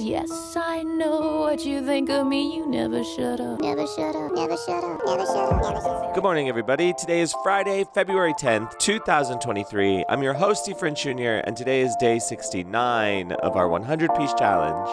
Yes, I know what you think of me. You never shut up. Never shut up, never shut up, never shut up, never shut up. Good morning, everybody. Today is Friday, February 10th, 2023. I'm your host, Steve French Jr., and today is day 69 of our 100 piece challenge.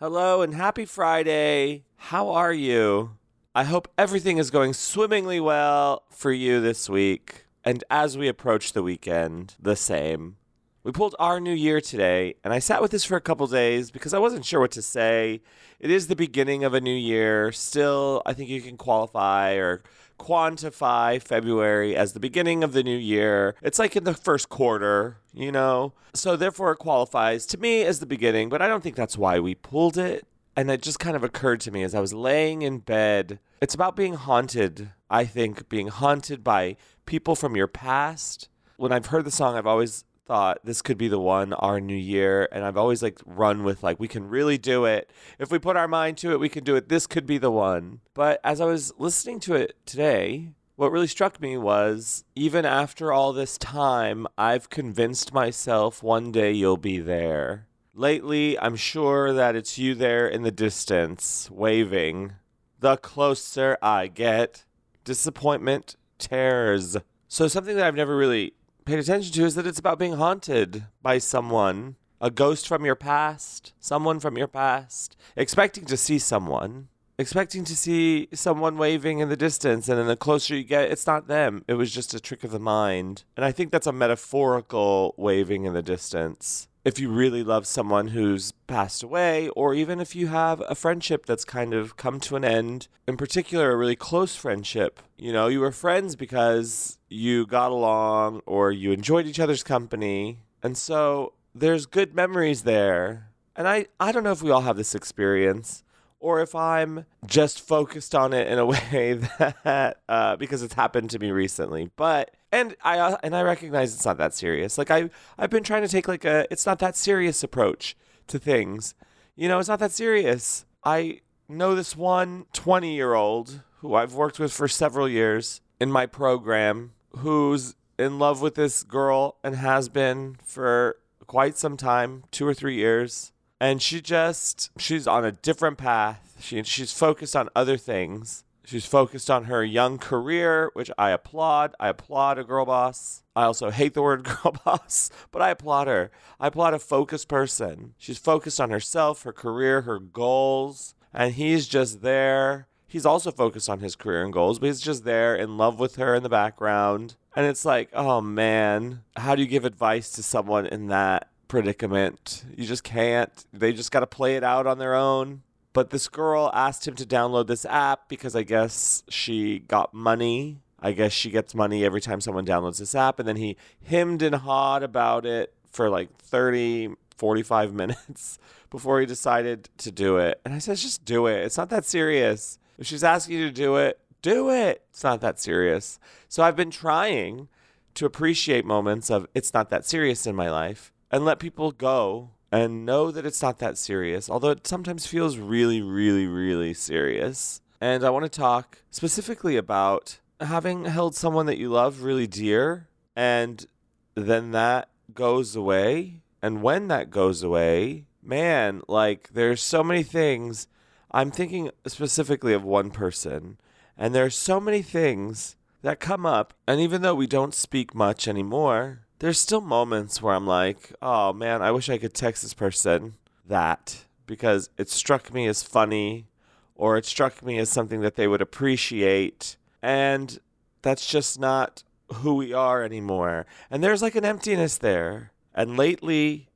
Hello and happy Friday. How are you? I hope everything is going swimmingly well for you this week. And as we approach the weekend, the same. We pulled our new year today, and I sat with this for a couple days because I wasn't sure what to say. It is the beginning of a new year. Still, I think you can qualify or quantify February as the beginning of the new year. It's like in the first quarter, you know? So therefore, it qualifies to me as the beginning, but I don't think that's why we pulled it. And it just kind of occurred to me as I was laying in bed. It's about being haunted, I think, being haunted by people from your past. When I've heard the song, I've always thought this could be the one our new year and i've always like run with like we can really do it. If we put our mind to it we can do it. This could be the one. But as i was listening to it today what really struck me was even after all this time i've convinced myself one day you'll be there. Lately i'm sure that it's you there in the distance waving. The closer i get disappointment tears. So something that i've never really paid attention to is that it's about being haunted by someone, a ghost from your past, someone from your past, expecting to see someone, expecting to see someone waving in the distance, and then the closer you get, it's not them. It was just a trick of the mind. And I think that's a metaphorical waving in the distance. If you really love someone who's passed away, or even if you have a friendship that's kind of come to an end, in particular, a really close friendship, you know, you were friends because you got along or you enjoyed each other's company. And so there's good memories there. And I, I don't know if we all have this experience or if I'm just focused on it in a way that uh, because it's happened to me recently. But and I uh, and I recognize it's not that serious. Like I I've been trying to take like a it's not that serious approach to things. You know, it's not that serious. I know this one 20 year old who I've worked with for several years in my program who's in love with this girl and has been for quite some time, two or three years. And she just, she's on a different path. She, she's focused on other things. She's focused on her young career, which I applaud. I applaud a girl boss. I also hate the word girl boss, but I applaud her. I applaud a focused person. She's focused on herself, her career, her goals, and he's just there he's also focused on his career and goals, but he's just there in love with her in the background. And it's like, oh man, how do you give advice to someone in that predicament? You just can't. They just got to play it out on their own. But this girl asked him to download this app because I guess she got money. I guess she gets money every time someone downloads this app. And then he hemmed and hawed about it for like 30, 45 minutes before he decided to do it. And I said, just do it. It's not that serious. If she's asking you to do it, do it. It's not that serious. So I've been trying to appreciate moments of it's not that serious in my life and let people go and know that it's not that serious, although it sometimes feels really, really, really serious. And I want to talk specifically about having held someone that you love really dear and then that goes away. And when that goes away, man, like there's so many things I'm thinking specifically of one person, and there are so many things that come up, and even though we don't speak much anymore, there's still moments where I'm like, oh man, I wish I could text this person that because it struck me as funny or it struck me as something that they would appreciate. And that's just not who we are anymore. And there's like an emptiness there. And lately,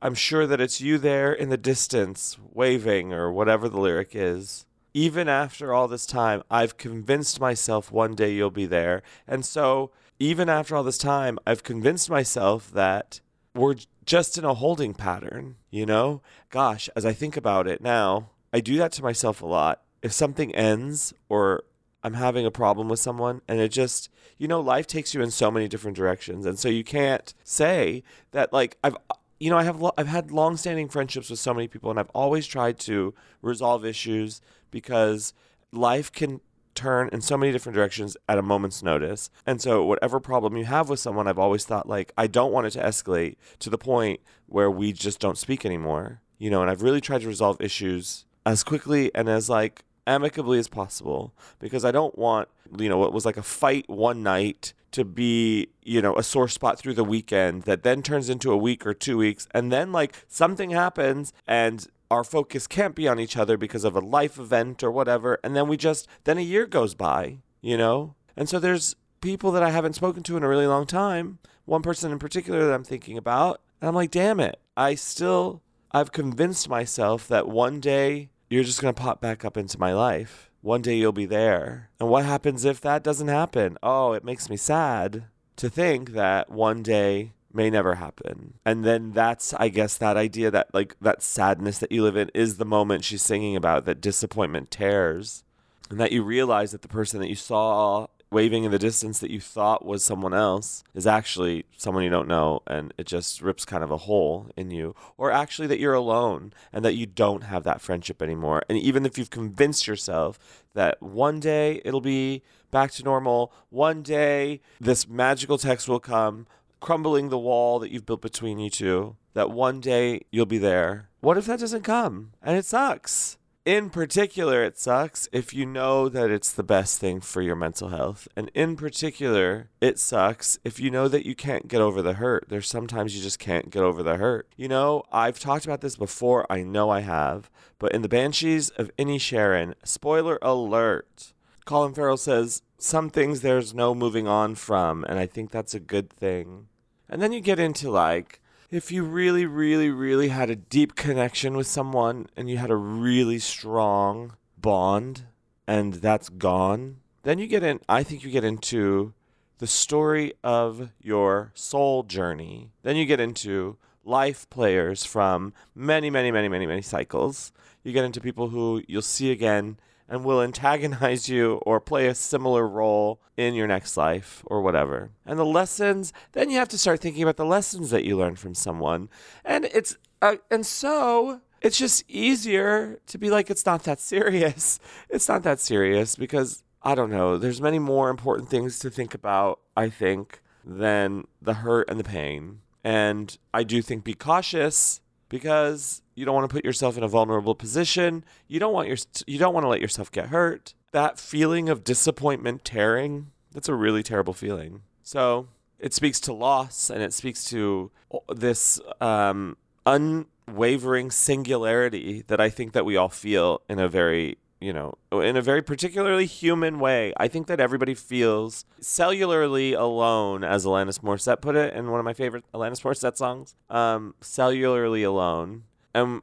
I'm sure that it's you there in the distance, waving, or whatever the lyric is. Even after all this time, I've convinced myself one day you'll be there. And so, even after all this time, I've convinced myself that we're just in a holding pattern, you know? Gosh, as I think about it now, I do that to myself a lot. If something ends or I'm having a problem with someone and it just, you know, life takes you in so many different directions. And so you can't say that, like, I've, you know, I have lo- I've had long-standing friendships with so many people, and I've always tried to resolve issues because life can turn in so many different directions at a moment's notice. And so, whatever problem you have with someone, I've always thought, like, I don't want it to escalate to the point where we just don't speak anymore. You know, and I've really tried to resolve issues as quickly and as, like, amicably as possible because I don't want, you know, what was like a fight one night to be, you know, a sore spot through the weekend that then turns into a week or two weeks. And then, like, something happens and our focus can't be on each other because of a life event or whatever. And then we just, then a year goes by, you know? And so there's people that I haven't spoken to in a really long time. One person in particular that I'm thinking about. And I'm like, damn it. I still, I've convinced myself that one day you're just going to pop back up into my life. One day you'll be there. And what happens if that doesn't happen? Oh, it makes me sad to think that one day may never happen. And then that's, I guess, that idea that, like, that sadness that you live in is the moment she's singing about, that disappointment tears. And that you realize that the person that you saw waving in the distance that you thought was someone else is actually someone you don't know and it just rips kind of a hole in you or actually that you're alone and that you don't have that friendship anymore and even if you've convinced yourself that one day it'll be back to normal one day this magical text will come crumbling the wall that you've built between you two that one day you'll be there what if that doesn't come and it sucks in particular, it sucks if you know that it's the best thing for your mental health. And in particular, it sucks if you know that you can't get over the hurt. There's sometimes you just can't get over the hurt. You know, I've talked about this before. I know I have. But in The Banshees of Inisherin, spoiler alert, Colin Farrell says, Some things there's no moving on from. And I think that's a good thing. And then you get into like, if you really, really, really had a deep connection with someone and you had a really strong bond and that's gone, then you get in, I think you get into the story of your soul journey. Then you get into life players from many, many, many, many, many cycles. You get into people who you'll see again and will antagonize you or play a similar role in your next life or whatever. And the lessons, then you have to start thinking about the lessons that you learned from someone. And it's uh, and so it's just easier to be like it's not that serious. It's not that serious because I don't know, there's many more important things to think about, I think, than the hurt and the pain. And I do think be cautious because you don't want to put yourself in a vulnerable position. You don't want your you don't want to let yourself get hurt. That feeling of disappointment tearing, that's a really terrible feeling. So, it speaks to loss and it speaks to this um, unwavering singularity that I think that we all feel in a very you know, in a very particularly human way. I think that everybody feels cellularly alone, as Alanis Morissette put it in one of my favorite Alanis Morissette songs. Um, cellularly alone. And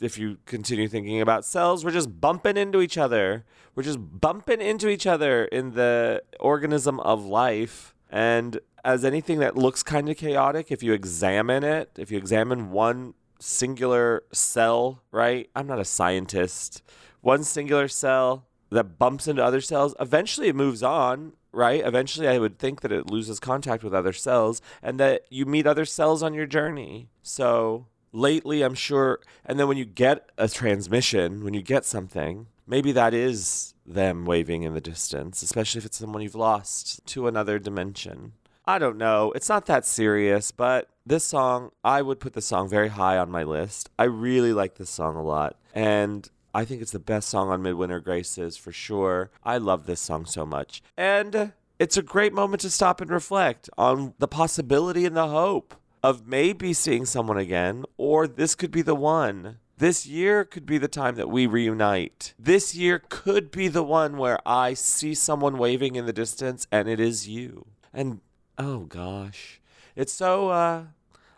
if you continue thinking about cells, we're just bumping into each other. We're just bumping into each other in the organism of life. And as anything that looks kind of chaotic, if you examine it, if you examine one singular cell, right? I'm not a scientist one singular cell that bumps into other cells. Eventually, it moves on, right? Eventually, I would think that it loses contact with other cells and that you meet other cells on your journey. So, lately, I'm sure, and then when you get a transmission, when you get something, maybe that is them waving in the distance, especially if it's someone you've lost to another dimension. I don't know. It's not that serious, but this song, I would put the song very high on my list. I really like this song a lot. And I think it's the best song on Midwinter Graces for sure. I love this song so much. And it's a great moment to stop and reflect on the possibility and the hope of maybe seeing someone again, or this could be the one. This year could be the time that we reunite. This year could be the one where I see someone waving in the distance and it is you. And oh gosh, it's so, uh,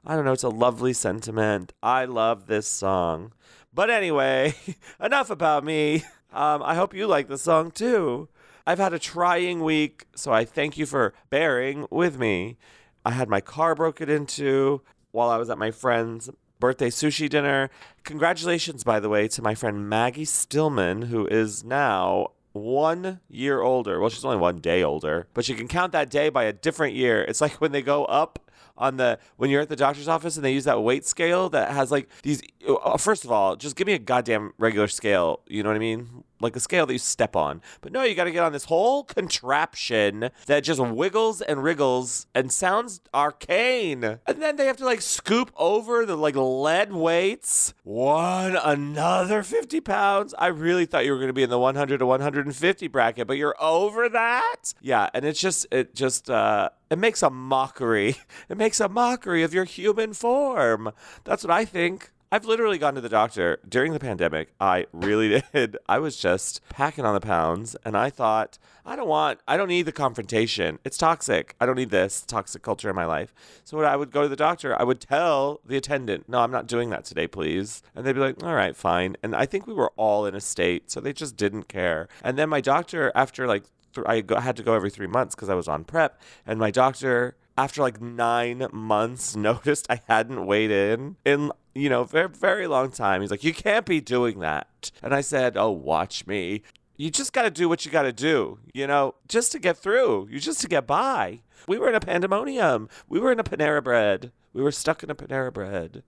I don't know, it's a lovely sentiment. I love this song. But anyway, enough about me. Um, I hope you like the song too. I've had a trying week, so I thank you for bearing with me. I had my car broken into while I was at my friend's birthday sushi dinner. Congratulations, by the way, to my friend Maggie Stillman, who is now one year older. Well, she's only one day older, but she can count that day by a different year. It's like when they go up on the when you're at the doctor's office and they use that weight scale that has like these. Uh, first of all, just give me a goddamn regular scale. You know what I mean? like a scale that you step on. But no, you got to get on this whole contraption that just wiggles and wriggles and sounds arcane. And then they have to like scoop over the like lead weights. One another 50 pounds. I really thought you were going to be in the 100 to 150 bracket, but you're over that. Yeah, and it's just it just uh it makes a mockery. It makes a mockery of your human form. That's what I think. I've literally gone to the doctor during the pandemic. I really did. I was just packing on the pounds and I thought, I don't want, I don't need the confrontation. It's toxic. I don't need this toxic culture in my life. So when I would go to the doctor, I would tell the attendant, no, I'm not doing that today, please. And they'd be like, all right, fine. And I think we were all in a state, so they just didn't care. And then my doctor, after like, th- I go- had to go every three months because I was on prep, and my doctor after like nine months noticed I hadn't weighed in in you know very very long time. He's like, you can't be doing that, and I said, oh, watch me. You just got to do what you got to do, you know, just to get through. You just to get by. We were in a pandemonium. We were in a Panera Bread. We were stuck in a Panera Bread.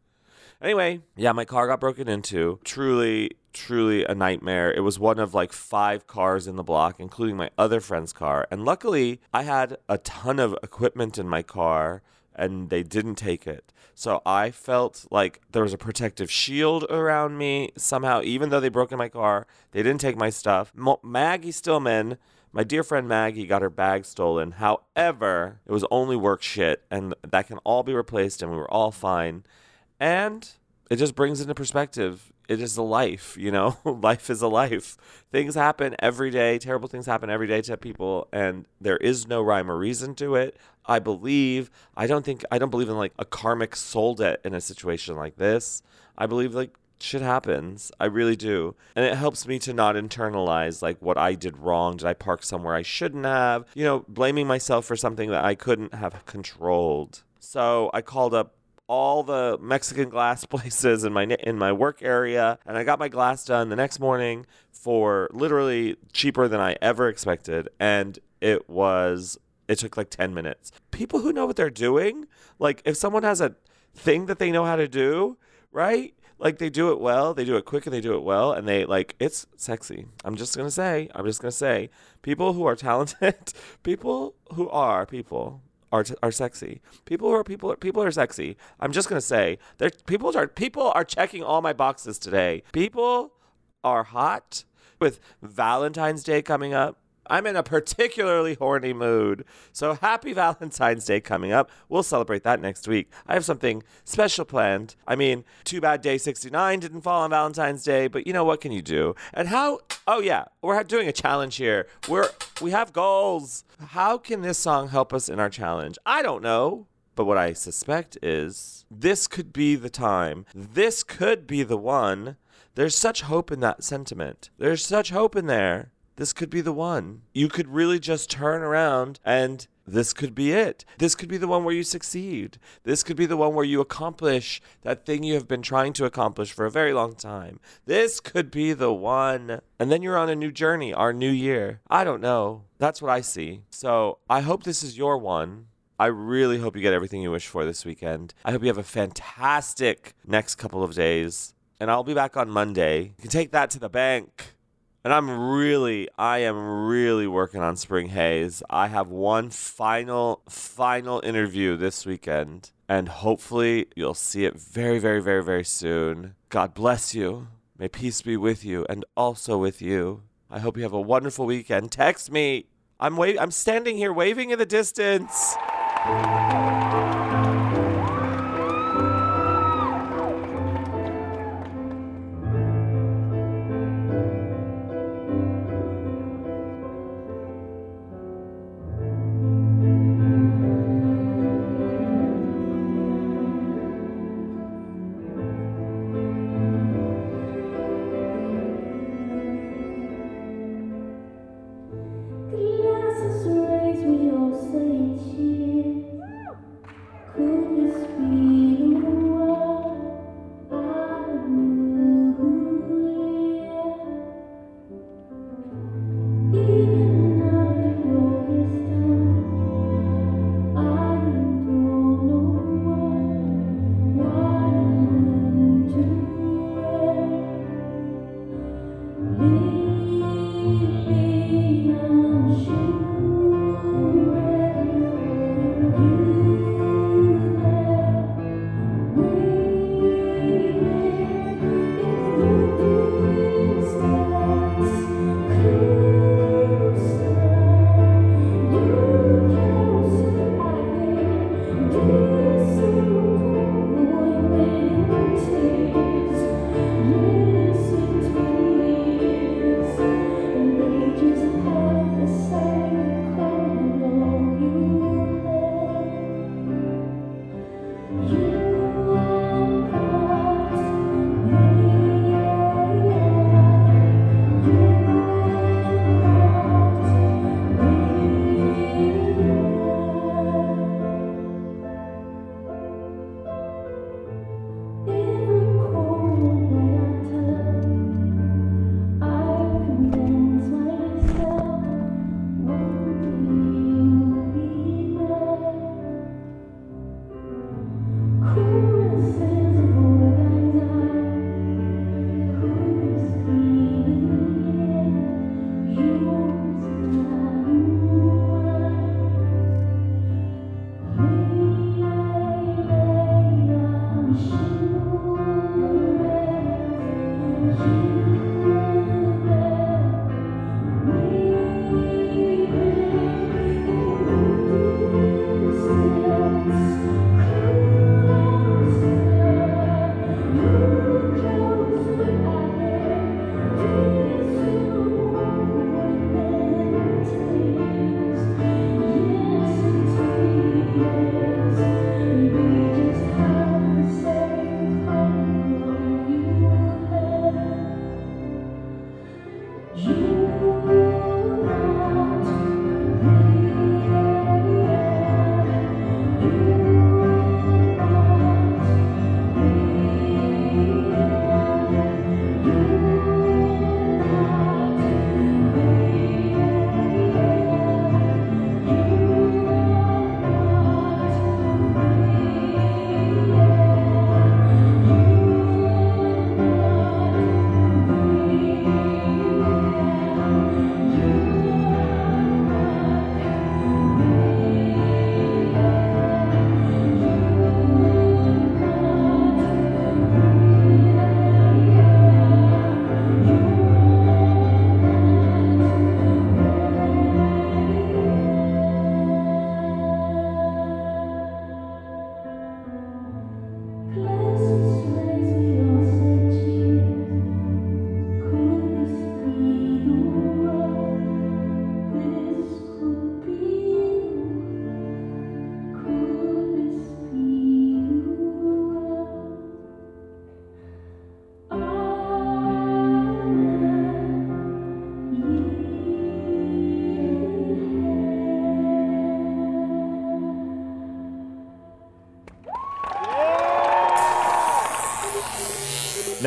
Anyway, yeah, my car got broken into. Truly, truly a nightmare. It was one of like five cars in the block, including my other friend's car. And luckily, I had a ton of equipment in my car and they didn't take it. So I felt like there was a protective shield around me somehow, even though they broke in my car. They didn't take my stuff. Maggie Stillman. My dear friend Maggie got her bag stolen. However, it was only work shit, and that can all be replaced, and we were all fine. And it just brings into perspective it is a life, you know? life is a life. Things happen every day. Terrible things happen every day to people, and there is no rhyme or reason to it. I believe, I don't think, I don't believe in like a karmic soul debt in a situation like this. I believe like shit happens. I really do. And it helps me to not internalize like what I did wrong. Did I park somewhere I shouldn't have? You know, blaming myself for something that I couldn't have controlled. So I called up all the Mexican glass places in my in my work area, and I got my glass done the next morning for literally cheaper than I ever expected, and it was it took like 10 minutes. People who know what they're doing, like if someone has a thing that they know how to do, right? Like they do it well, they do it quick and they do it well and they like it's sexy. I'm just going to say, I'm just going to say people who are talented, people who are people are t- are sexy. People who are people are, people are sexy. I'm just gonna say there people are people are checking all my boxes today. People are hot with Valentine's Day coming up. I'm in a particularly horny mood. So happy Valentine's Day coming up. We'll celebrate that next week. I have something special planned. I mean, too bad day 69 didn't fall on Valentine's Day, but you know what can you do? And how Oh yeah, we're doing a challenge here. We're we have goals. How can this song help us in our challenge? I don't know. But what I suspect is this could be the time. This could be the one. There's such hope in that sentiment. There's such hope in there this could be the one. You could really just turn around and this could be it. This could be the one where you succeed. This could be the one where you accomplish that thing you have been trying to accomplish for a very long time. This could be the one. And then you're on a new journey, our new year. I don't know. That's what I see. So I hope this is your one. I really hope you get everything you wish for this weekend. I hope you have a fantastic next couple of days. And I'll be back on Monday. You can take that to the bank. And I'm really, I am really working on Spring Haze. I have one final, final interview this weekend, and hopefully you'll see it very, very, very, very soon. God bless you. May peace be with you and also with you. I hope you have a wonderful weekend. Text me. I'm wait. I'm standing here waving in the distance. Could this be?